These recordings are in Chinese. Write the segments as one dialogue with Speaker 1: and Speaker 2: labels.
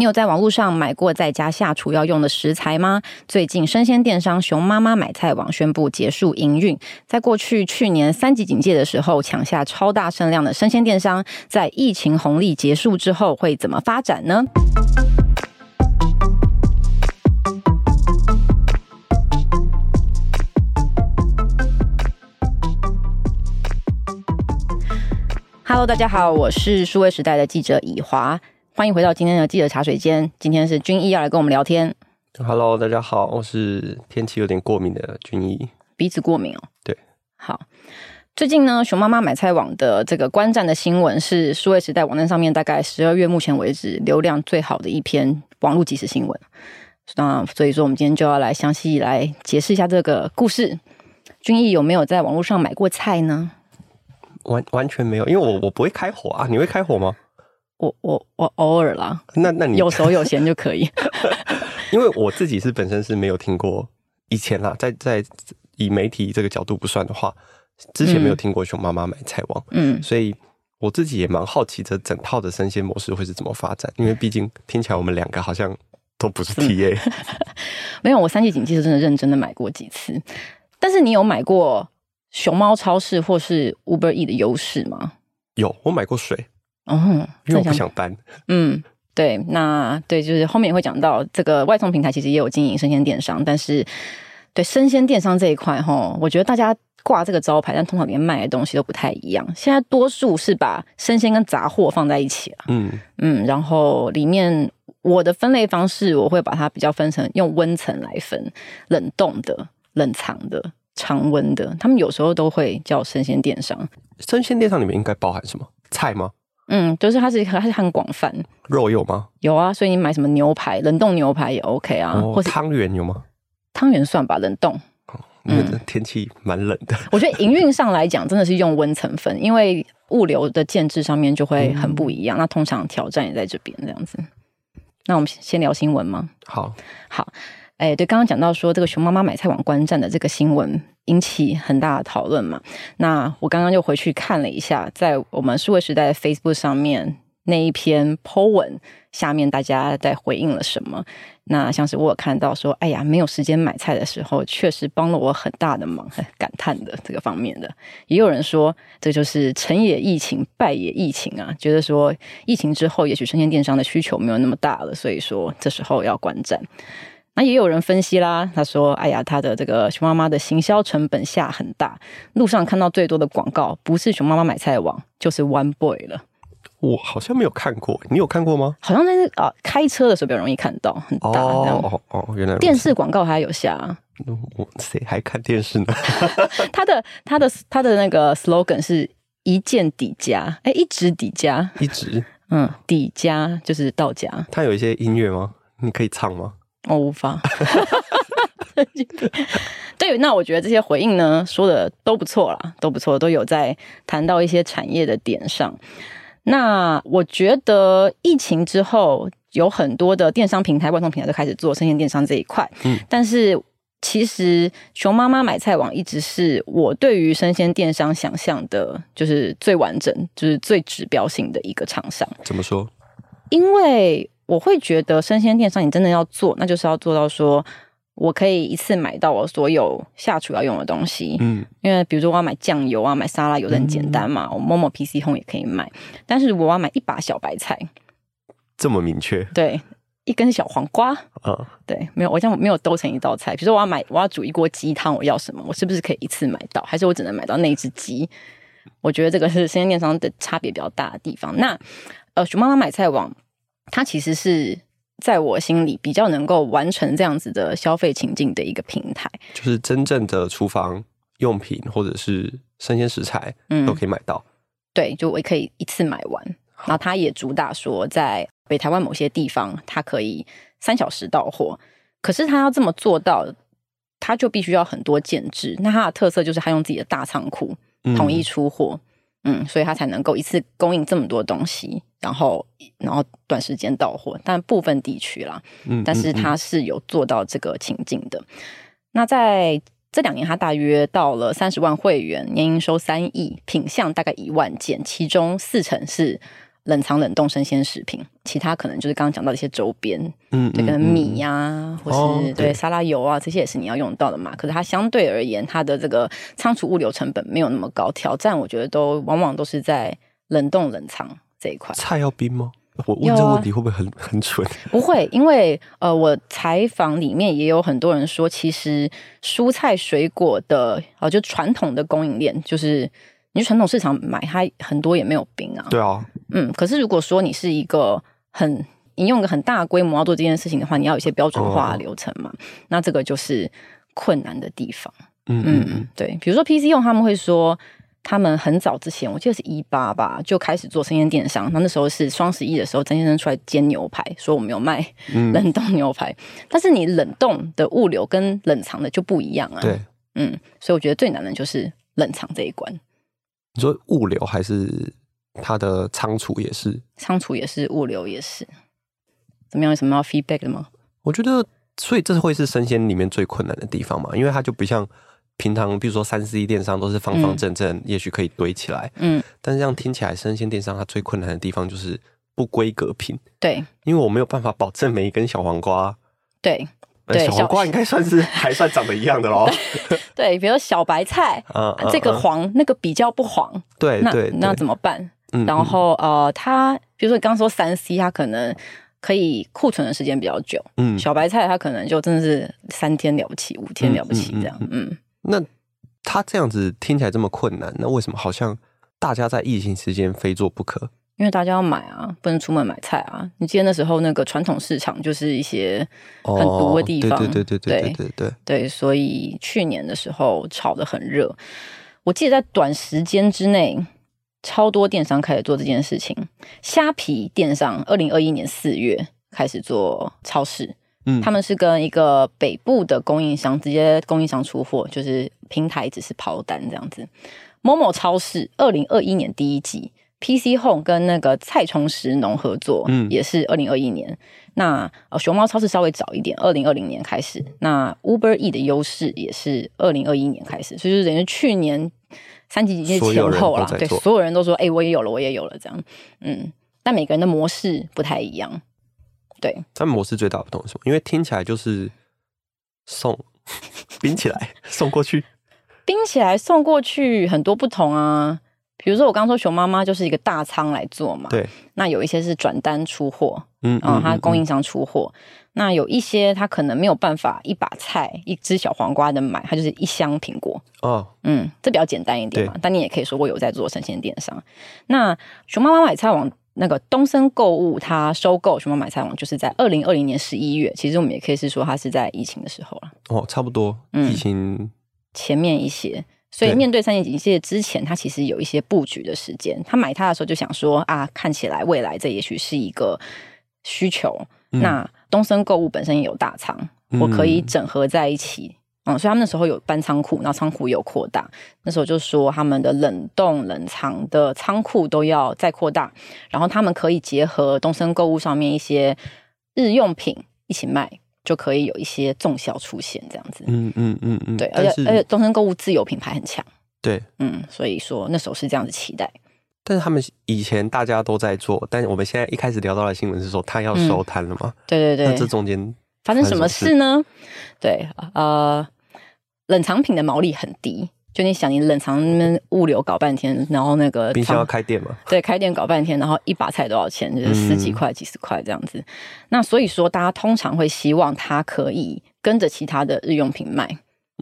Speaker 1: 你有在网络上买过在家下厨要用的食材吗？最近生鲜电商熊妈妈买菜网宣布结束营运。在过去去年三级警戒的时候抢下超大声量的生鲜电商，在疫情红利结束之后会怎么发展呢？Hello，大家好，我是数位时代的记者以华。欢迎回到今天的记者茶水间。今天是君毅要来跟我们聊天。
Speaker 2: Hello，大家好，我是天气有点过敏的君毅。
Speaker 1: 鼻子过敏哦。
Speaker 2: 对。
Speaker 1: 好，最近呢，熊妈妈买菜网的这个观战的新闻是数位时代网站上面大概十二月目前为止流量最好的一篇网络即时新闻。那所以说，我们今天就要来详细来解释一下这个故事。君毅有没有在网络上买过菜呢？
Speaker 2: 完完全没有，因为我我不会开火啊。你会开火吗？
Speaker 1: 我我我偶尔啦，
Speaker 2: 那那你
Speaker 1: 有手有闲就可以。
Speaker 2: 因为我自己是本身是没有听过，以前啦，在在以媒体这个角度不算的话，之前没有听过熊妈妈买菜网，嗯，所以我自己也蛮好奇这整套的生鲜模式会是怎么发展，因为毕竟听起来我们两个好像都不是 TA。
Speaker 1: 没有，我三级警戒是真的认真的买过几次，但是你有买过熊猫超市或是 Uber E 的优势吗？
Speaker 2: 有，我买过水。
Speaker 1: 哦，
Speaker 2: 因为我不想搬。
Speaker 1: 嗯，对，那对，就是后面也会讲到这个外送平台其实也有经营生鲜电商，但是对生鲜电商这一块哈，我觉得大家挂这个招牌，但通常里面卖的东西都不太一样。现在多数是把生鲜跟杂货放在一起了，嗯嗯，然后里面我的分类方式，我会把它比较分成用温层来分，冷冻的、冷藏的、常温的，他们有时候都会叫生鲜电商。
Speaker 2: 生鲜电商里面应该包含什么？菜吗？
Speaker 1: 嗯，就是它是它是很广泛，
Speaker 2: 肉有吗？
Speaker 1: 有啊，所以你买什么牛排，冷冻牛排也 OK 啊，
Speaker 2: 哦、或是汤圆有吗？
Speaker 1: 汤圆算吧，冷冻。
Speaker 2: 哦，因为天气蛮冷的。
Speaker 1: 我觉得营运上来讲，真的是用温层分，因为物流的建制上面就会很不一样。嗯、那通常挑战也在这边这样子。那我们先聊新闻吗？
Speaker 2: 好，
Speaker 1: 好。哎，对，刚刚讲到说这个熊妈妈买菜网观战的这个新闻引起很大的讨论嘛。那我刚刚就回去看了一下，在我们数位时代 Facebook 上面那一篇 po 文下面，大家在回应了什么？那像是我有看到说，哎呀，没有时间买菜的时候，确实帮了我很大的忙，很 感叹的这个方面的。也有人说，这就是成也疫情，败也疫情啊，觉得说疫情之后，也许生鲜电商的需求没有那么大了，所以说这时候要观战。那也有人分析啦，他说：“哎呀，他的这个熊妈妈的行销成本下很大，路上看到最多的广告不是熊妈妈买菜网，就是 One Boy 了。”
Speaker 2: 我好像没有看过，你有看过吗？
Speaker 1: 好像在啊、呃，开车的时候比较容易看到，很大
Speaker 2: 哦哦哦，原来
Speaker 1: 电视广告还有下。
Speaker 2: 我谁还看电视呢？
Speaker 1: 他的他的他的那个 slogan 是一键底加，哎，一直底加，
Speaker 2: 一直
Speaker 1: 嗯，底加就是到家。
Speaker 2: 他有一些音乐吗？你可以唱吗？
Speaker 1: 我无法。对，那我觉得这些回应呢，说的都不错啦，都不错，都有在谈到一些产业的点上。那我觉得疫情之后，有很多的电商平台、外送平台都开始做生鲜电商这一块。嗯，但是其实熊妈妈买菜网一直是我对于生鲜电商想象的，就是最完整、就是最指标性的一个厂商。
Speaker 2: 怎么说？
Speaker 1: 因为。我会觉得生鲜电商，你真的要做，那就是要做到说，我可以一次买到我所有下厨要用的东西。嗯，因为比如说我要买酱油啊，买沙拉油很简单嘛，嗯、我 Momo PC Home 也可以买。但是我要买一把小白菜，
Speaker 2: 这么明确？
Speaker 1: 对，一根小黄瓜。啊，对，没有，我这样没有兜成一道菜。比如说我要买，我要煮一锅鸡汤，我要什么？我是不是可以一次买到？还是我只能买到那只鸡？我觉得这个是生鲜电商的差别比较大的地方。那呃，熊妈妈买菜网。它其实是在我心里比较能够完成这样子的消费情境的一个平台，
Speaker 2: 就是真正的厨房用品或者是生鲜食材，嗯，都可以买到。
Speaker 1: 对，就我也可以一次买完。然后它也主打说，在北台湾某些地方，它可以三小时到货。可是它要这么做到，它就必须要很多建制。那它的特色就是它用自己的大仓库统一出货。嗯嗯，所以它才能够一次供应这么多东西，然后然后短时间到货，但部分地区啦，嗯，但是它是有做到这个情境的。嗯嗯嗯、那在这两年，它大约到了三十万会员，年营收三亿，品项大概一万件，其中四成是冷藏冷冻生鲜食品，其他可能就是刚刚讲到的一些周边，
Speaker 2: 嗯，
Speaker 1: 这个米呀、啊，或是、哦、对，对沙拉油啊，这些也是你要用到的嘛。可是它相对而言，它的这个仓储物流成本没有那么高，挑战我觉得都往往都是在冷冻冷藏这一块。
Speaker 2: 菜要冰吗？我问这个问题会不会很很蠢？
Speaker 1: 不会，因为呃，我采访里面也有很多人说，其实蔬菜水果的呃，就传统的供应链，就是你去传统市场买，它很多也没有冰啊。
Speaker 2: 对啊，
Speaker 1: 嗯。可是如果说你是一个很你用一个很大规模要做这件事情的话，你要有一些标准化的流程嘛，哦、那这个就是困难的地方。嗯嗯嗯，对，比如说 PC 用他们会说。他们很早之前，我记得是一八吧，就开始做生鲜电商。那那时候是双十一的时候，曾先生出来煎牛排，说我们有卖 冷冻牛排。嗯、但是你冷冻的物流跟冷藏的就不一样啊。
Speaker 2: 对，
Speaker 1: 嗯，所以我觉得最难的就是冷藏这一关。
Speaker 2: 你说物流还是它的仓储也是？
Speaker 1: 仓储也是，物流也是。怎么样？有什么要 feedback 的吗？
Speaker 2: 我觉得，所以这会是生鲜里面最困难的地方嘛，因为它就不像。平常比如说三 C 电商都是方方正正，嗯、也许可以堆起来。嗯，但是这样听起来，生鲜电商它最困难的地方就是不规格品。
Speaker 1: 对，
Speaker 2: 因为我没有办法保证每一根小黄瓜。
Speaker 1: 对，
Speaker 2: 小黄瓜应该算是 还算长得一样的喽。
Speaker 1: 对，比如小白菜，啊，这个黄，啊、那个比较不黄。
Speaker 2: 对对，对，
Speaker 1: 那怎么办？嗯、然后呃，它比如说你刚刚说三 C，它可能可以库存的时间比较久。嗯，小白菜它可能就真的是三天了不起，五天了不起这样。嗯。
Speaker 2: 那它这样子听起来这么困难，那为什么好像大家在疫情时间非做不可？
Speaker 1: 因为大家要买啊，不能出门买菜啊。你记得那时候那个传统市场就是一些很毒的地方，
Speaker 2: 对对对对对对对对，
Speaker 1: 对，所以去年的时候炒得很热。我记得在短时间之内，超多电商开始做这件事情。虾皮电商二零二一年四月开始做超市。嗯，他们是跟一个北部的供应商直接供应商出货，就是平台只是抛单这样子。Momo 超市二零二一年第一季，PC Home 跟那个菜虫食农合作，嗯，也是二零二一年。那呃，熊猫超市稍微早一点，二零二零年开始。那 Uber E 的优势也是二零二一年开始，所以就等于去年三级警戒前后啦。对，所有人都说，哎、欸，我也有了，我也有了，这样。嗯，但每个人的模式不太一样。对，他
Speaker 2: 们模式最大不同是什么？因为听起来就是送 冰起来 送过去，
Speaker 1: 冰起来送过去很多不同啊。比如说我刚刚说熊妈妈就是一个大仓来做嘛，
Speaker 2: 对。
Speaker 1: 那有一些是转单出货，嗯，然后它供应商出货。嗯嗯嗯、那有一些它可能没有办法一把菜一只小黄瓜的买，它就是一箱苹果哦，嗯，这比较简单一点嘛。但你也可以说我有在做生鲜电商。那熊妈妈买菜网。那个东森购物，它收购熊猫买菜网，就是在二零二零年十一月。其实我们也可以是说，它是在疫情的时候了。
Speaker 2: 哦，差不多，疫情、嗯、
Speaker 1: 前面一些。所以面对三年警戒之前，他其实有一些布局的时间。他买它的时候就想说啊，看起来未来这也许是一个需求。嗯、那东森购物本身也有大仓，我可以整合在一起。嗯，所以他们那时候有搬仓库，然后仓库有扩大。那时候就说他们的冷冻冷藏的仓库都要再扩大，然后他们可以结合东森购物上面一些日用品一起卖，就可以有一些重销出现这样子。嗯嗯嗯嗯，对，而且而且东森购物自有品牌很强。
Speaker 2: 对，
Speaker 1: 嗯，所以说那时候是这样子期待。
Speaker 2: 但是他们以前大家都在做，但我们现在一开始聊到的新闻是说他要收摊了吗？
Speaker 1: 对对对，
Speaker 2: 那这中间。
Speaker 1: 发生什么事呢？对，呃，冷藏品的毛利很低。就你想，你冷藏那边物流搞半天，然后那个
Speaker 2: 冰箱要开店嘛？
Speaker 1: 对，开店搞半天，然后一把菜多少钱？就是十几块、几十块这样子。嗯、那所以说，大家通常会希望它可以跟着其他的日用品卖，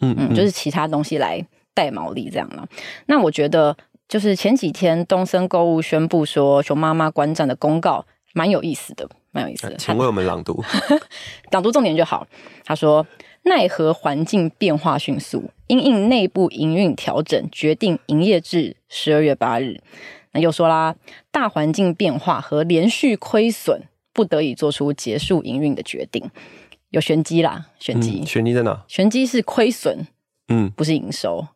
Speaker 1: 嗯嗯，就是其他东西来带毛利这样了。那我觉得，就是前几天东森购物宣布说熊妈妈关站的公告，蛮有意思的。蛮有意思的，
Speaker 2: 请为我们朗读，
Speaker 1: 朗读重点就好。他说：“奈何环境变化迅速，因应内部营运调整，决定营业至十二月八日。”那又说啦，大环境变化和连续亏损，不得已做出结束营运的决定。有玄机啦，玄机，
Speaker 2: 玄机在哪？
Speaker 1: 玄机是亏损，嗯，不是营收。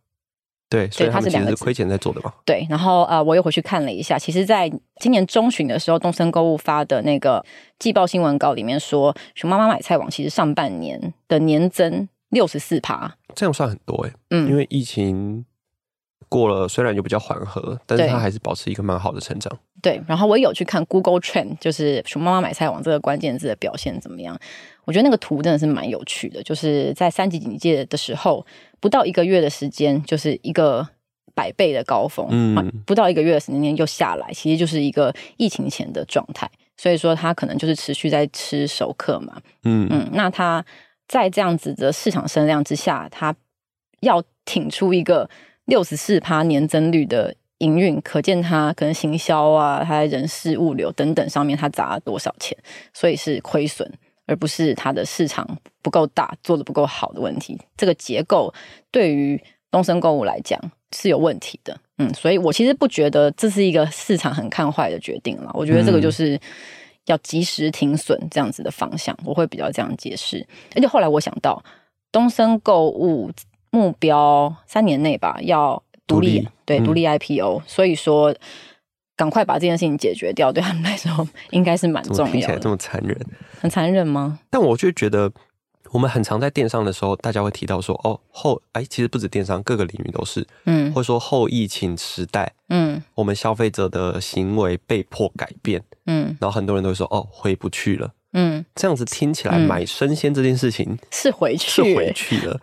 Speaker 2: 对，所以他是两个亏钱在做的嘛。
Speaker 1: 对，然后呃，我又回去看了一下，其实，在今年中旬的时候，东森购物发的那个季报新闻稿里面说，熊妈妈买菜网其实上半年的年增六十四趴，
Speaker 2: 这样算很多哎、欸。嗯，因为疫情过了，虽然有比较缓和，但是它还是保持一个蛮好的成长。
Speaker 1: 对，然后我也有去看 Google Trend，就是“熊妈妈买菜网”这个关键字的表现怎么样？我觉得那个图真的是蛮有趣的，就是在三级警戒的时候，不到一个月的时间，就是一个百倍的高峰，嗯，不到一个月的时间又下来，其实就是一个疫情前的状态。所以说，他可能就是持续在吃熟客嘛，嗯嗯，那他在这样子的市场声量之下，他要挺出一个六十四趴年增率的营运，可见他可能行销啊，它人事物流等等上面，他砸了多少钱，所以是亏损。而不是它的市场不够大，做得不够好的问题。这个结构对于东森购物来讲是有问题的，嗯，所以我其实不觉得这是一个市场很看坏的决定了。我觉得这个就是要及时停损这样子的方向，我会比较这样解释。而且后来我想到，东森购物目标三年内吧要独立，独立对，独立 IPO，嗯，所以说。赶快把这件事情解决掉，对他们来说应该是蛮重要的。
Speaker 2: 听起来这么残忍，
Speaker 1: 很残忍吗？
Speaker 2: 但我就觉得，我们很常在电商的时候，大家会提到说，哦，后哎，其实不止电商，各个领域都是，嗯，或者说后疫情时代，嗯，我们消费者的行为被迫改变，嗯，然后很多人都会说，哦，回不去了，嗯，这样子听起来，买生鲜这件事情
Speaker 1: 是回去，
Speaker 2: 是回去了，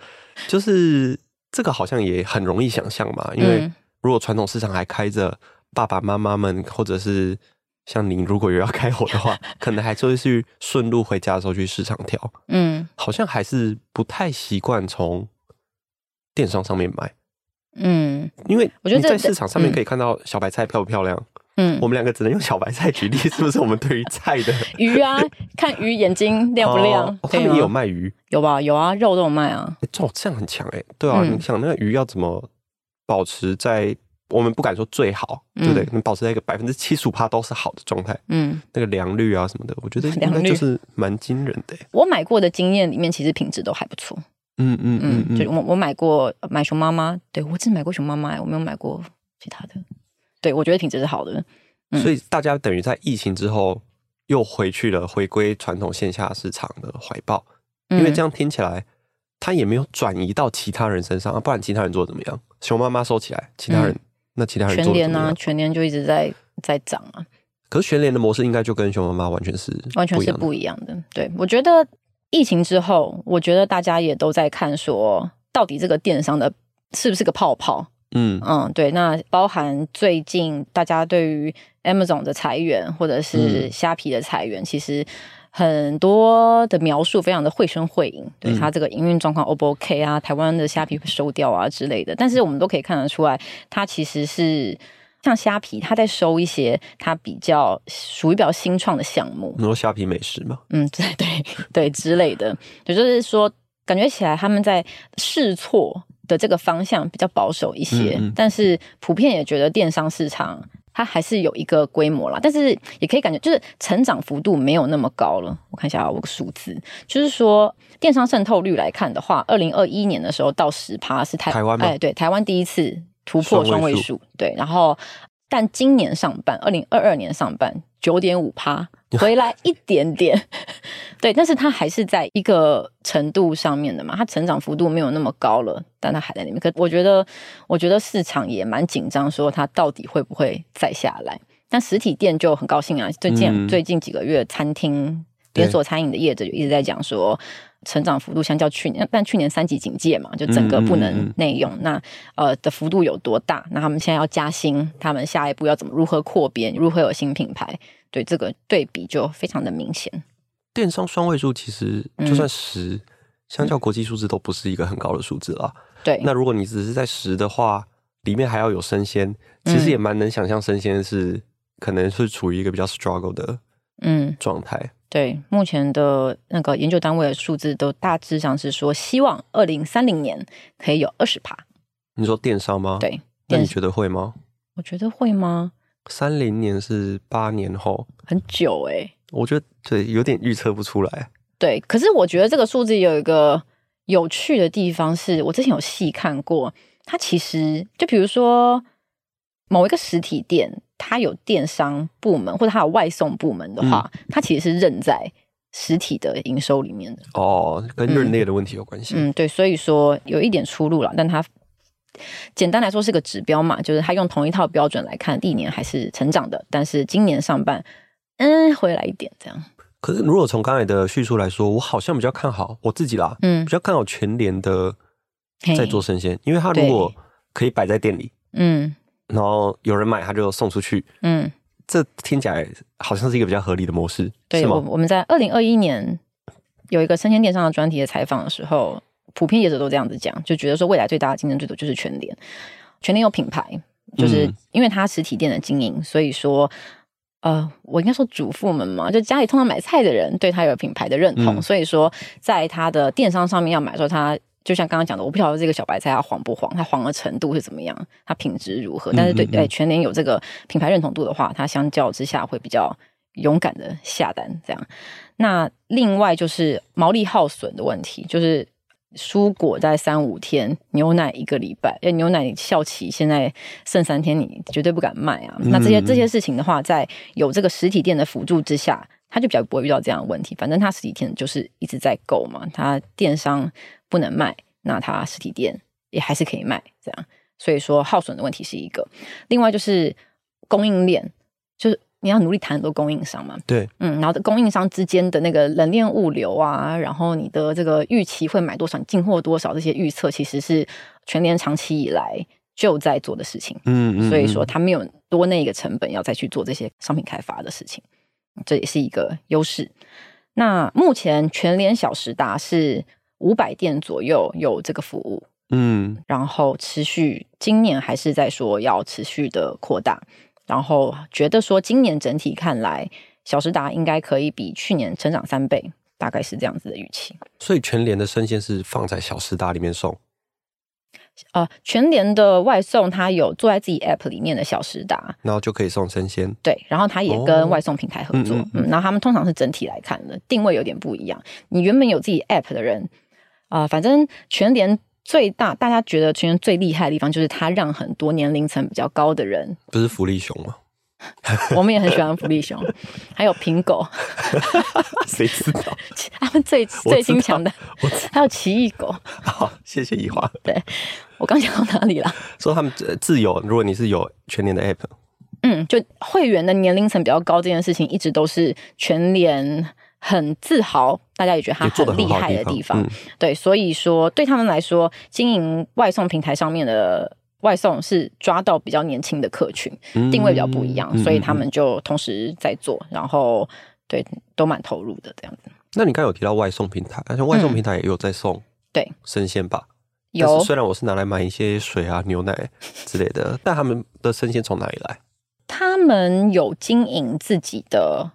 Speaker 2: 就是这个好像也很容易想象嘛，因为如果传统市场还开着。爸爸妈妈们，或者是像您，如果有要开火的话，可能还是会去顺路回家的时候去市场挑。嗯，好像还是不太习惯从电商上面买。嗯，因为我觉得在市场上面可以看到小白菜漂不漂亮。嗯，我们两个只能用小白菜举例，是不是？我们对于菜的
Speaker 1: 鱼啊，看鱼眼睛亮不亮？
Speaker 2: 他们也有卖鱼，
Speaker 1: 有吧？有啊，肉都有卖啊。
Speaker 2: 这这样很强哎。对啊，你想那个鱼要怎么保持在？我们不敢说最好，对不对？能保持在一个百分之七十五趴都是好的状态。嗯，那个良率啊什么的，我觉得应该 就是蛮惊人的。
Speaker 1: 我买过的经验里面，其实品质都还不错。嗯嗯嗯，嗯，就我我买过买熊妈妈，对，我只买过熊妈妈，我没有买过其他的。对，我觉得品质是好的。
Speaker 2: 嗯，所以大家等于在疫情之后又回去了，回归传统线下市场的怀抱。因为这样听起来，他也没有转移到其他人身上啊，不然其他人做的怎么样？熊妈妈收起来，其他人。那其他人
Speaker 1: 全联呢？全联就一直在在涨啊。
Speaker 2: 可是全联的模式应该就跟熊妈妈完全是
Speaker 1: 完全是不一样的。对，我觉得疫情之后，我觉得大家也都在看说，到底这个电商的是不是个泡泡？嗯嗯，对。那包含最近大家对于 Amazon 的裁员，或者是虾皮的裁员，嗯、其实。很多的描述非常的绘声绘影，对他这个营运状况 O 不 OK 啊？台湾的虾皮会收掉啊之类的，但是我们都可以看得出来，它其实是像虾皮，它在收一些它比较属于比较新创的项目。
Speaker 2: 你说虾皮美食吗？
Speaker 1: 嗯，对对 对之类的，也就是说，感觉起来他们在试错的这个方向比较保守一些，嗯嗯，但是普遍也觉得电商市场。它还是有一个规模啦，但是也可以感觉就是成长幅度没有那么高了。我看一下我个数字，就是说电商渗透率来看的话，二零二一年的时候到十趴是台
Speaker 2: 台湾？
Speaker 1: 哎，对，台湾第一次突破双位数，对，然后。但今年上半，二零二二年上半九点五趴回来一点点，对，但是它还是在一个程度上面的嘛，它成长幅度没有那么高了，但它还在里面。可我觉得，我觉得市场也蛮紧张，说它到底会不会再下来？但实体店就很高兴啊，最近、嗯、最近几个月，餐厅连锁餐饮的业者就一直在讲说。成长幅度相较去年，但去年三级警戒嘛，就整个不能内用。嗯嗯嗯，那呃的幅度有多大？那他们现在要加薪，他们下一步要怎么如何扩编，如何有新品牌？对这个对比就非常的明显。
Speaker 2: 电商双位数其实就算十，嗯，相较国际数字都不是一个很高的数字啦。
Speaker 1: 对，
Speaker 2: 那如果你只是在十的话，里面还要有生鲜，其实也蛮能想象生鲜是可能是处于一个比较 struggle 的嗯状态。
Speaker 1: 对，目前的那个研究单位的数字都大致上是说，希望二零三零年可以有二十趴。
Speaker 2: 你说电商吗？
Speaker 1: 对，
Speaker 2: 那你觉得会吗？
Speaker 1: 我觉得会吗？
Speaker 2: 三零年是八年后，
Speaker 1: 很久哎、欸。
Speaker 2: 我觉得对，有点预测不出来。
Speaker 1: 对，可是我觉得这个数字有一个有趣的地方是，是我之前有细看过，它其实就比如说某一个实体店。它有电商部门或者它有外送部门的话，嗯、它其实是认在实体的营收里面的。
Speaker 2: 哦，跟认列的问题有关系。
Speaker 1: 嗯，嗯，对，所以说有一点出入了，但它简单来说是个指标嘛，就是他用同一套标准来看，历年还是成长的，但是今年上半，嗯，回来一点这样。
Speaker 2: 可是如果从刚才的叙述来说，我好像比较看好我自己啦，嗯，比较看好全年的在做生鲜，因为他如果可以摆在店里，嗯，然后有人买他就送出去，嗯，这听起来好像是一个比较合理的模式，
Speaker 1: 对，
Speaker 2: 是吗？
Speaker 1: 我我们在二零二一年有一个生鲜电商的专题的采访的时候。普遍业者都这样子讲，就觉得说未来最大的竞争对手就是全联。全联有品牌，就是因为它实体店的经营，所以说，呃，我应该说主妇们嘛，就家里通常买菜的人对他有品牌的认同，嗯、所以说在他的电商上面要买的时候，他就像刚刚讲的，我不晓得这个小白菜它黄不黄，它黄的程度是怎么样，它品质如何。但是对对全联有这个品牌认同度的话，它相较之下会比较勇敢的下单这样。那另外就是毛利耗损的问题，就是。蔬果在三五天，牛奶一个礼拜。因为牛奶效期现在剩三天，你绝对不敢卖啊。那这些这些事情的话，在有这个实体店的辅助之下，他就比较不会遇到这样的问题。反正他实体店就是一直在购嘛，他电商不能卖，那他实体店也还是可以卖。这样，所以说耗损的问题是一个。另外就是供应链，就是。你要努力谈很多供应商嘛？
Speaker 2: 对，
Speaker 1: 嗯，然后供应商之间的那个冷链物流啊，然后你的这个预期会买多少，进货多少，这些预测其实是全年长期以来就在做的事情。嗯，嗯，嗯，所以说他没有多那个成本要再去做这些商品开发的事情，这也是一个优势。那目前全联小时达是五百店左右有这个服务，嗯，然后持续今年还是在说要持续的扩大。然后觉得说，今年整体看来，小时达应该可以比去年成长三倍，大概是这样子的预期。
Speaker 2: 所以全联的生鲜是放在小时达里面送。
Speaker 1: 呃，全联的外送它有坐在自己 App 里面的小时达，
Speaker 2: 然后就可以送生鲜。
Speaker 1: 对，然后它也跟外送平台合作，哦、嗯，嗯，嗯，然后他们通常是整体来看的定位有点不一样。你原本有自己 App 的人，啊、呃，反正全联。最大，大家觉得全联最厉害的地方，就是它让很多年龄层比较高的人，
Speaker 2: 不是福利熊吗？
Speaker 1: 我们也很喜欢福利熊，还有苹果，
Speaker 2: 谁知道？
Speaker 1: 他们最最新强的，还有奇异狗。
Speaker 2: 好，谢谢宜华。
Speaker 1: 对，我刚讲到哪里了？
Speaker 2: 说他们自由，如果你是有全年的 app，
Speaker 1: 嗯，就会员的年龄层比较高这件事情，一直都是全联。很自豪，大家也觉得他很厉害的地方，地方嗯、对，所以说对他们来说，经营外送平台上面的外送是抓到比较年轻的客群，嗯、定位比较不一样，嗯、所以他们就同时在做，嗯、然后对都蛮投入的这样子。
Speaker 2: 那你刚有提到外送平台，而且外送平台也有在送对生鲜吧？
Speaker 1: 有，
Speaker 2: 虽然我是拿来买一些水啊、牛奶之类的，但他们的生鲜从哪里来？
Speaker 1: 他们有经营自己的。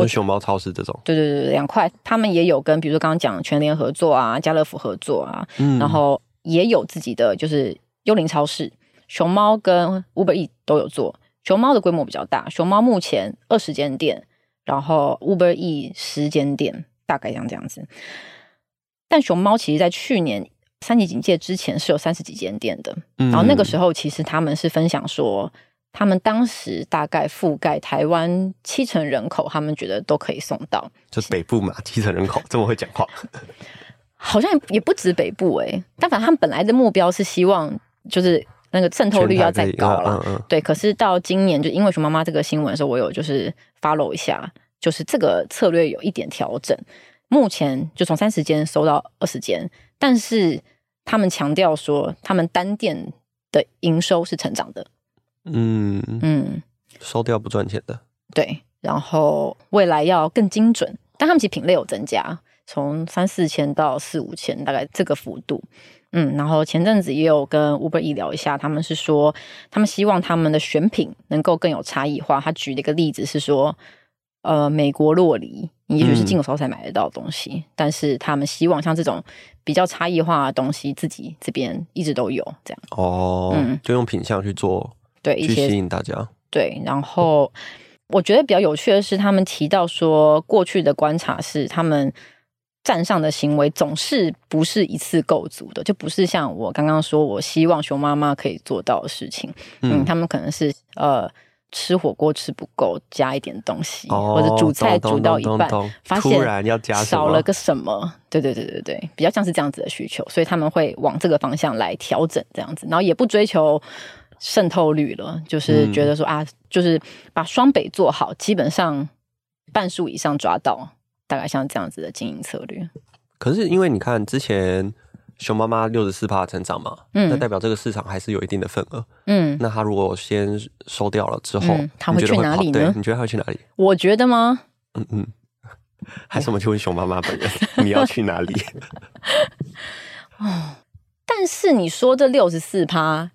Speaker 2: 跟熊猫超市这种，
Speaker 1: 对对对，两块，他们也有跟，比如说刚刚讲全联合作啊，家乐福合作啊，嗯，然后也有自己的就是幽灵超市，熊猫跟 Uber Eats 都有做，熊猫的规模比较大，熊猫目前二十间店，然后 Uber Eats 十间店，大概像这样子。但熊猫其实在去年三级警戒之前是有三十几间店的，嗯，然后那个时候其实他们是分享说。他们当时大概覆盖台湾七成人口，他们觉得都可以送到。
Speaker 2: 就是北部嘛，七成人口这么会讲话，
Speaker 1: 好像也不止北部诶、欸。但反正他们本来的目标是希望，就是那个渗透率要再高了。嗯嗯嗯对，可是到今年，就因为熊妈妈这个新闻的时候，我有就是 follow 一下，就是这个策略有一点调整。目前就从三十间收到二十间，但是他们强调说，他们单店的营收是成长的。
Speaker 2: 嗯嗯，收掉不赚钱的，
Speaker 1: 对。然后未来要更精准，但他们其实品类有增加，从三四千到四五千，大概这个幅度。嗯，然后前阵子也有跟 Uber Eats 聊一下，他们是说他们希望他们的选品能够更有差异化。他举了一个例子是说，呃，美国洛梨，你也许是进口时候才买得到的东西，嗯、但是他们希望像这种比较差异化的东西，自己这边一直都有这样。
Speaker 2: 哦，嗯，就用品相去做。
Speaker 1: 对，一些
Speaker 2: 吸引大家。
Speaker 1: 对，然后我觉得比较有趣的是，他们提到说，过去的观察是，他们站上的行为总是不是一次够足的，就不是像我刚刚说，我希望熊妈妈可以做到的事情。嗯，嗯，他们可能是呃吃火锅吃不够，加一点东西，哦、或者煮菜煮到一半，发现少了个什么？对对对对对，比较像是这样子的需求，所以他们会往这个方向来调整这样子，然后也不追求渗透率了，就是觉得说、嗯、啊，就是把双北做好，基本上半数以上抓到，大概像这样子的经营策略。
Speaker 2: 可是因为你看之前。熊妈妈六十四趴成长嘛，嗯，那代表这个市场还是有一定的份额，嗯，那他如果先收掉了之后，
Speaker 1: 他、嗯、会去哪里呢？
Speaker 2: 你觉得他会去哪里？
Speaker 1: 我觉得吗？
Speaker 2: 嗯嗯，还是我们去问熊妈妈本人，你要去哪里？
Speaker 1: 哦，但是你说这六十四趴，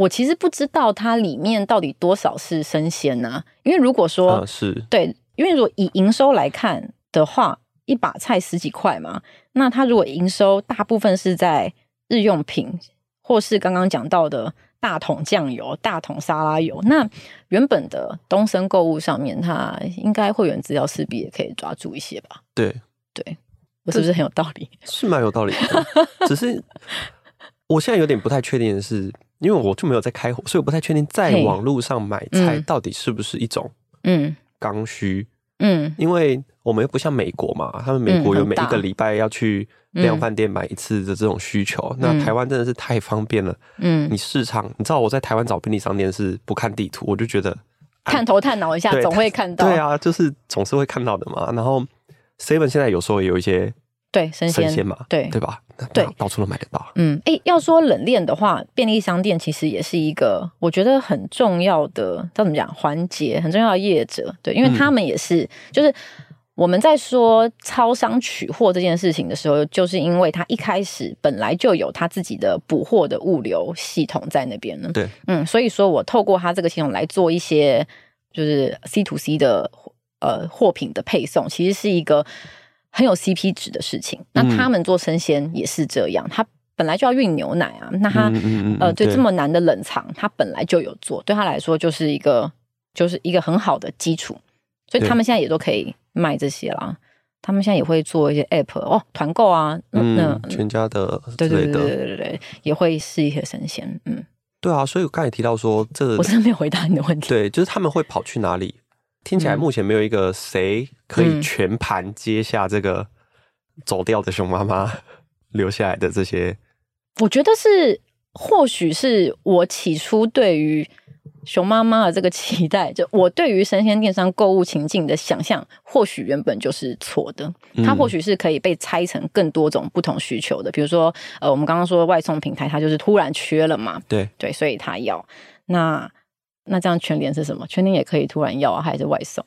Speaker 1: 我其实不知道它里面到底多少是生鲜呢、啊？因为如果说、
Speaker 2: 啊、是
Speaker 1: 对，因为如果以营收来看的话。一把菜十几块嘛，那它如果营收大部分是在日用品，或是刚刚讲到的大桶酱油、大桶沙拉油，那原本的东森购物上面，它应该会员资料势必也可以抓住一些吧？
Speaker 2: 对
Speaker 1: 对，我是不是很有道理？
Speaker 2: 是蛮有道理的，只是我现在有点不太确定的是，因为我就没有在开火，所以我不太确定在网络上买菜到底是不是一种嗯刚需。嗯，因为我们又不像美国嘛，他们美国有每一个礼拜要去量贩店买一次的这种需求。嗯、那台湾真的是太方便了。嗯，你市场，你知道我在台湾找便利商店是不看地图，我就觉得
Speaker 1: 探头探脑一下，总会看到。
Speaker 2: 对啊，就是总是会看到的嘛。然后 Seven 现在有时候也有一些。
Speaker 1: 对，生鲜
Speaker 2: 嘛，
Speaker 1: 对
Speaker 2: 对吧？
Speaker 1: 对，
Speaker 2: 到处都买得到。
Speaker 1: 嗯，哎、欸，要说冷链的话，便利商店其实也是一个我觉得很重要的，叫怎么讲环节，很重要的业者。对，因为他们也是，嗯、就是我们在说超商取货这件事情的时候，就是因为他一开始本来就有他自己的补货的物流系统在那边呢。
Speaker 2: 对，
Speaker 1: 嗯，所以说我透过他这个系统来做一些就是 C to C 的呃货品的配送，其实是一个。很有 CP 值的事情，那他们做生鲜也是这样，他本来就要运牛奶啊，那他呃，对这么难的冷藏，他本来就有做，对他来说就是一个就是一个很好的基础，所以他们现在也都可以卖这些啦。他们现在也会做一些 App 哦，团购啊，
Speaker 2: 嗯，全家的，对对对
Speaker 1: 对对对，也会是一些生鲜，嗯，
Speaker 2: 对啊，所以我刚才提到说，这
Speaker 1: 我真的没有回答你的问题，
Speaker 2: 对，就是他们会跑去哪里？听起来目前没有一个谁可以全盘接下这个走掉的熊妈妈 留下来的这些。
Speaker 1: 我觉得是，或许是我起初对于熊妈妈的这个期待，就我对于生鲜电商购物情境的想象，或许原本就是错的。它或许是可以被拆成更多种不同需求的，比如说，呃，我们刚刚说外送平台，它就是突然缺了嘛，
Speaker 2: 对
Speaker 1: 对，所以它要那。那这样全联是什么？全联也可以突然要啊，还是外送？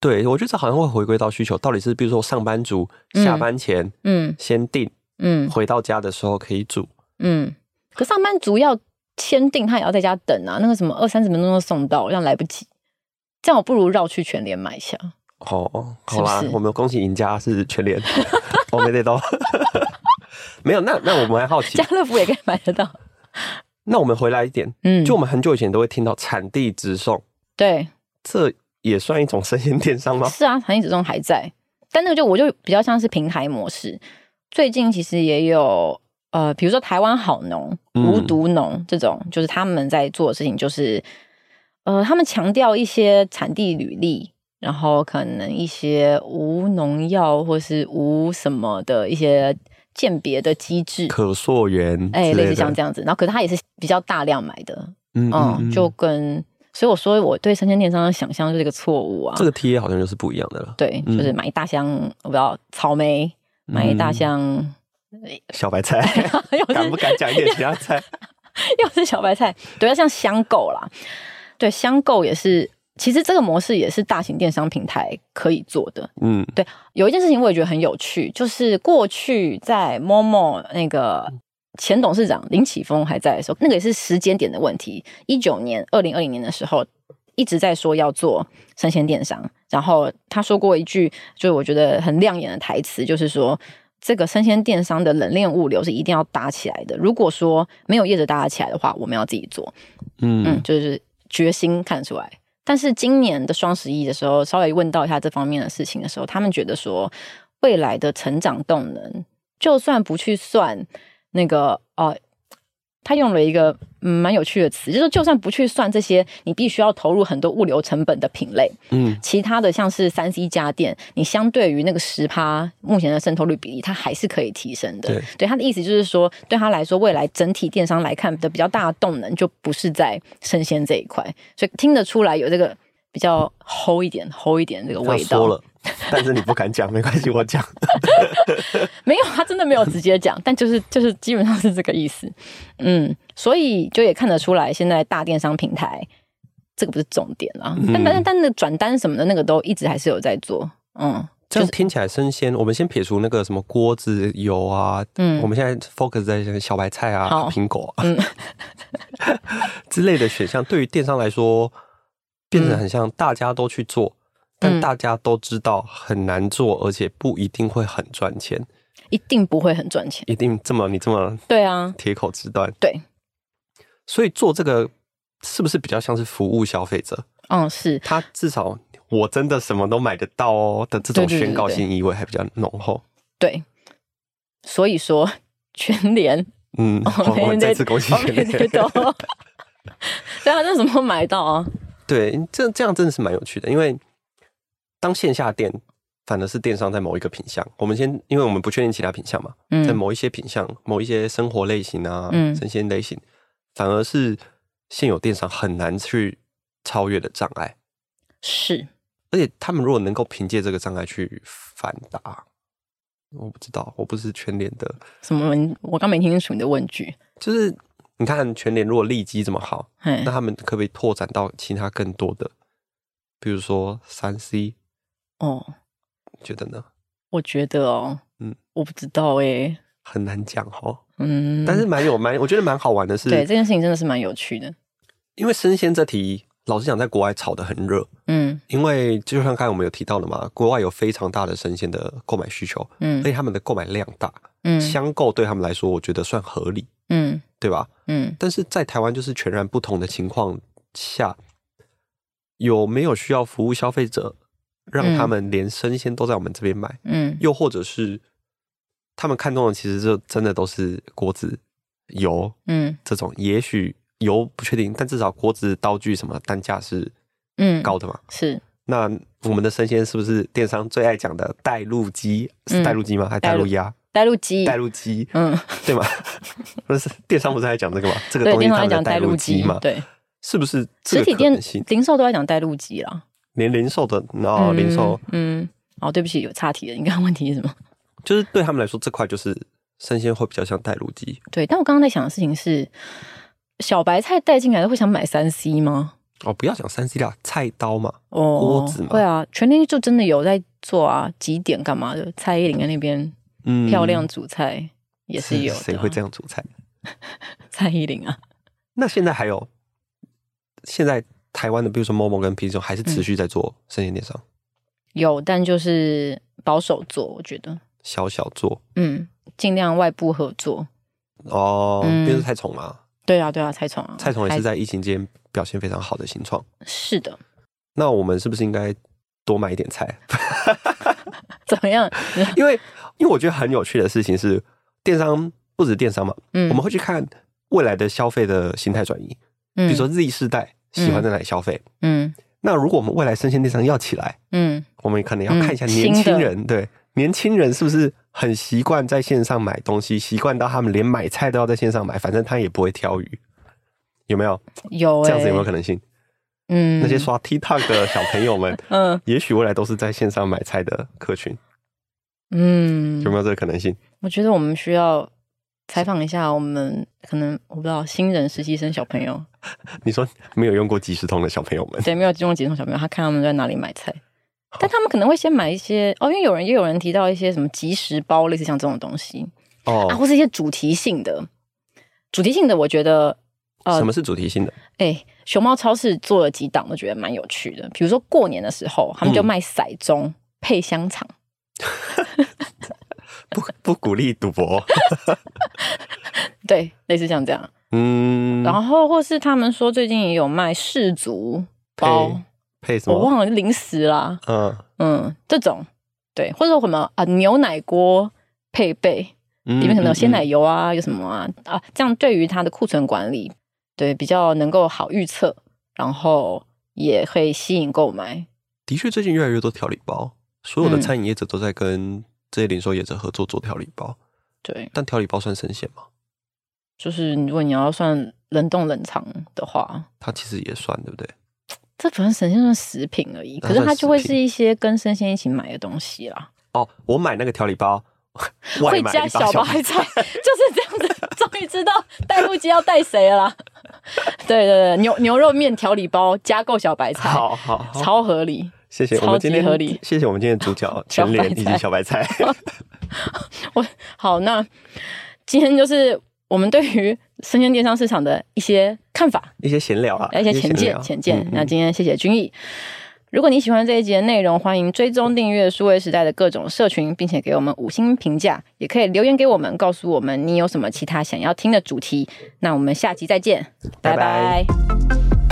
Speaker 2: 对，我觉得这好像会回归到需求，到底是比如说上班族下班前，嗯，先订，嗯，回到家的时候可以煮，嗯。
Speaker 1: 可上班族要签订，他也要在家等啊，那个什么二三十分钟就送到，这样来不及。这样我不如绕去全联买一下。
Speaker 2: 哦，好啦，是是我们恭喜赢家是全联，我没得到。没有，那那我们还好奇，
Speaker 1: 家乐福也可以买得到。
Speaker 2: 那我们回来一点，嗯，就我们很久以前都会听到产地直送，
Speaker 1: 对，
Speaker 2: 这也算一种生鲜电商吗？
Speaker 1: 是啊，产地直送还在，但那个就我就比较像是平台模式。最近其实也有呃，比如说台湾好农、无毒农这种，嗯、就是他们在做的事情，就是呃，他们强调一些产地履历，然后可能一些无农药或是无什么的一些。鉴别的机制，
Speaker 2: 可溯源，
Speaker 1: 哎，类似像这样子，然后可是它也是比较大量买的，嗯，嗯，就跟所以我说我对生鲜电商的想象就是一个错误啊，
Speaker 2: 这个 TA 好像就是不一样的了，
Speaker 1: 对，就是买一大箱，我不知道草莓，买一大箱
Speaker 2: 小白菜，敢不敢讲一点其他菜？
Speaker 1: 又是小白菜，对，要像香购啦，对，香购也是。其实这个模式也是大型电商平台可以做的。嗯，对，有一件事情我也觉得很有趣，就是过去在 Momo 那个前董事长林启峰还在的时候，那个也是时间点的问题。一九年、二零二零年的时候，一直在说要做生鲜电商，然后他说过一句，就是我觉得很亮眼的台词，就是说这个生鲜电商的冷链物流是一定要搭起来的。如果说没有业者搭起来的话，我们要自己做。嗯嗯，就是决心看得出来。但是今年的双十一的时候，稍微问到一下这方面的事情的时候，他们觉得说，未来的成长动能，就算不去算那个呃他用了一个嗯蛮有趣的词，就是就算不去算这些，你必须要投入很多物流成本的品类，嗯，其他的像是三 C 家电，你相对于那个十趴目前的渗透率比例，它还是可以提升的。对，对他的意思就是说，对他来说，未来整体电商来看的比较大的动能，就不是在生鲜这一块，所以听得出来有这个比较齁一点、齁一点这个味道。
Speaker 2: 但是你不敢讲，没关系，我讲。
Speaker 1: 没有，他真的没有直接讲，但就是就是基本上是这个意思。嗯，所以就也看得出来，现在大电商平台这个不是重点啊。嗯、但但但那转单什么的，那个都一直还是有在做。嗯，
Speaker 2: 就是、这样听起来生鲜。我们先撇除那个什么锅子油啊，嗯，我们现在 focus 在小白菜啊、苹果啊、嗯、之类的选项，对于电商来说，变得很像大家都去做。但大家都知道很难做，而且不一定会很赚钱，
Speaker 1: 一定不会很赚钱，
Speaker 2: 一定这么你这么
Speaker 1: 对啊，
Speaker 2: 铁口直断。
Speaker 1: 对，
Speaker 2: 所以做这个是不是比较像是服务消费者？
Speaker 1: 嗯，是。
Speaker 2: 他至少我真的什么都买得到哦的这种宣告性意味还比较浓厚。
Speaker 1: 对，所以说 全联，
Speaker 2: 嗯，我们再次恭喜全联，对啊，
Speaker 1: 那什么都买到啊？
Speaker 2: 对，这这样真的是蛮有趣的，因为。当线下店反而是电商在某一个品项，我们先，因为我们不确定其他品项嘛，嗯、在某一些品项、某一些生活类型啊、生鲜类型，反而是现有电商很难去超越的障碍。
Speaker 1: 是，
Speaker 2: 而且他们如果能够凭借这个障碍去反打，我不知道，我不是全联的
Speaker 1: 什么，我刚没听清楚你的问句。
Speaker 2: 就是你看全联如果利基这么好，那他们可不可以拓展到其他更多的，比如说三 C？哦，觉得呢？
Speaker 1: 我觉得哦，嗯，我不知道哎、欸，
Speaker 2: 很难讲哦。嗯，但是蛮有蛮，我觉得蛮好玩的是，
Speaker 1: 对这件事情真的是蛮有趣的。
Speaker 2: 因为生鲜这题，老实讲，在国外炒得很热，嗯，因为就像刚才我们有提到的嘛，国外有非常大的生鲜的购买需求，嗯，所以他们的购买量大，嗯，相购对他们来说，我觉得算合理，嗯，对吧？嗯，但是在台湾就是全然不同的情况下，有没有需要服务消费者？让他们连生鲜都在我们这边买，嗯，又或者是他们看中的其实就真的都是锅子、油，嗯，这种也许油不确定，但至少锅子、刀具什么单价是嗯高的嘛，
Speaker 1: 是。
Speaker 2: 那我们的生鲜是不是电商最爱讲的带路鸡？是带路鸡吗？还是带路鸭？
Speaker 1: 带路鸡，
Speaker 2: 带路鸡，嗯，对吗？不是电商不是爱讲这个吗？这个东西他们讲带路鸡嘛？
Speaker 1: 对，
Speaker 2: 是不是
Speaker 1: 实体店零售都在讲带路鸡啦？
Speaker 2: 连零售的，然后零售，
Speaker 1: 嗯，嗯，哦，对不起，有岔题了。你刚刚问题是什么？
Speaker 2: 就是对他们来说，这块就是生鲜会比较像带路鸡。
Speaker 1: 对，但我刚刚在想的事情是，小白菜带进来的会想买三 C 吗？
Speaker 2: 哦，不要讲三 C 啦，菜刀嘛，哦，锅子嘛，
Speaker 1: 对啊，全年就真的有在做啊，几点干嘛的？蔡依林在那边，嗯，漂亮煮菜也是有的。
Speaker 2: 谁会这样煮菜？
Speaker 1: 蔡依林啊。
Speaker 2: 那现在还有现在。台湾的，比如说 Momo 跟 PChome 还是持续在做生鲜电商，
Speaker 1: 有，但就是保守做，我觉得
Speaker 2: 小小做，
Speaker 1: 嗯，尽量外部合作。
Speaker 2: 哦，因为是菜虫嘛，
Speaker 1: 对啊，对啊，菜虫啊，
Speaker 2: 菜虫也是在疫情间表现非常好的新创。
Speaker 1: 是的，
Speaker 2: 那我们是不是应该多买一点菜？
Speaker 1: 怎么样？
Speaker 2: 因为因为我觉得很有趣的事情是，电商不止电商嘛，嗯，我们会去看未来的消费的形态转移，嗯，比如说 Z 世代。喜欢在哪里消费？嗯，嗯，那如果我们未来生鲜电商要起来，嗯，我们可能要看一下年轻人，嗯、对年轻人是不是很习惯在线上买东西，习惯到他们连买菜都要在线上买，反正他也不会挑鱼，有没有？
Speaker 1: 有、欸、
Speaker 2: 这样子有没有可能性？嗯，那些刷 TikTok 的小朋友们，嗯，也许未来都是在线上买菜的客群，嗯，有没有这个可能性？
Speaker 1: 我觉得我们需要。采访一下我们可能我不知道新人实习生小朋友，
Speaker 2: 你说没有用过即时通的小朋友们，
Speaker 1: 对，没有用过即时通小朋友，他看他们在哪里买菜，但他们可能会先买一些哦，因为有人也有人提到一些什么即时包，类似像这种东西。哦，啊，或是一些主题性的，主题性的，我觉得呃，
Speaker 2: 什么是主题性的？
Speaker 1: 哎、欸，熊猫超市做了几档，我觉得蛮有趣的，比如说过年的时候，他们就卖骰盅配香肠。嗯
Speaker 2: 不 不鼓励赌博，
Speaker 1: 对，类似像这样，嗯，然后或是他们说最近也有卖士族包，
Speaker 2: 配，配什么？
Speaker 1: 我忘了，零食啦，嗯。嗯，这种对，或者什么啊牛奶锅配备，里面可能有鲜奶油啊，有什么啊啊，这样对于它的库存管理，对比较能够好预测，然后也会吸引购买。
Speaker 2: 的确，最近越来越多调理包，所有的餐饮业者都在跟这些零售业者合作做调理包。
Speaker 1: 对，
Speaker 2: 但调理包算生鲜吗？
Speaker 1: 就是如果你要算冷冻冷藏的话，
Speaker 2: 它其实也算，对不对？
Speaker 1: 这反正生鲜算食品而已，可是它就会是一些跟生鲜一起买的东西啦。
Speaker 2: 哦，我买那个调理包
Speaker 1: 会加小白菜，就是这样子。终于知道带路机要带谁了啦。对对对，牛牛肉面调理包加购小白菜，
Speaker 2: 好好，好，
Speaker 1: 超合理。
Speaker 2: 谢谢，超级合理。谢谢我们今天的主角全脸以及小白菜。
Speaker 1: 我好，那今天就是我们对于生鲜电商市场的一些看法，
Speaker 2: 一些闲聊啊，
Speaker 1: 一些浅见浅见。那今天谢谢君毅。如果你喜欢这一集的内容，欢迎追踪订阅数位时代的各种社群，并且给我们五星评价，也可以留言给我们，告诉我们你有什么其他想要听的主题。那我们下集再见，拜拜。拜拜。